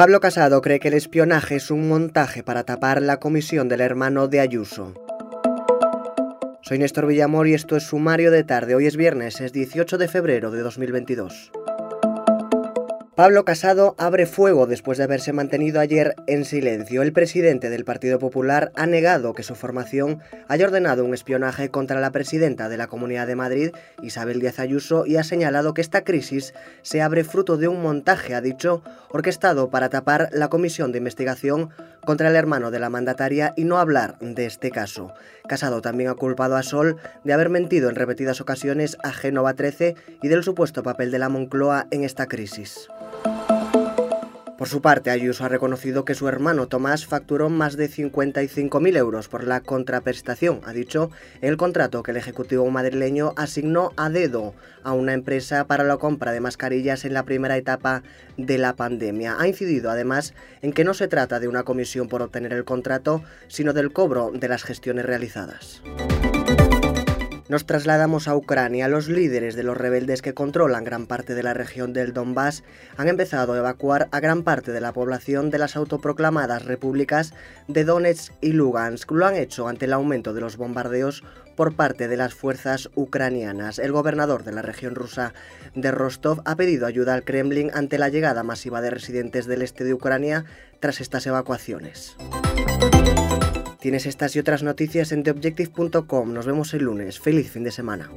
Pablo Casado cree que el espionaje es un montaje para tapar la comisión del hermano de Ayuso. Soy Néstor Villamor y esto es Sumario de Tarde. Hoy es viernes, es 18 de febrero de 2022. Pablo Casado abre fuego después de haberse mantenido ayer en silencio. El presidente del Partido Popular ha negado que su formación haya ordenado un espionaje contra la presidenta de la Comunidad de Madrid, Isabel Díaz Ayuso, y ha señalado que esta crisis se abre fruto de un montaje, ha dicho, orquestado para tapar la comisión de investigación contra el hermano de la mandataria y no hablar de este caso. Casado también ha culpado a Sol de haber mentido en repetidas ocasiones a Génova 13 y del supuesto papel de la Moncloa en esta crisis. Por su parte, Ayuso ha reconocido que su hermano Tomás facturó más de 55.000 euros por la contraprestación, ha dicho, el contrato que el Ejecutivo madrileño asignó a dedo a una empresa para la compra de mascarillas en la primera etapa de la pandemia. Ha incidido además en que no se trata de una comisión por obtener el contrato, sino del cobro de las gestiones realizadas. Nos trasladamos a Ucrania. Los líderes de los rebeldes que controlan gran parte de la región del Donbass han empezado a evacuar a gran parte de la población de las autoproclamadas repúblicas de Donetsk y Lugansk. Lo han hecho ante el aumento de los bombardeos por parte de las fuerzas ucranianas. El gobernador de la región rusa de Rostov ha pedido ayuda al Kremlin ante la llegada masiva de residentes del este de Ucrania tras estas evacuaciones. Tienes estas y otras noticias en theobjective.com. Nos vemos el lunes. Feliz fin de semana.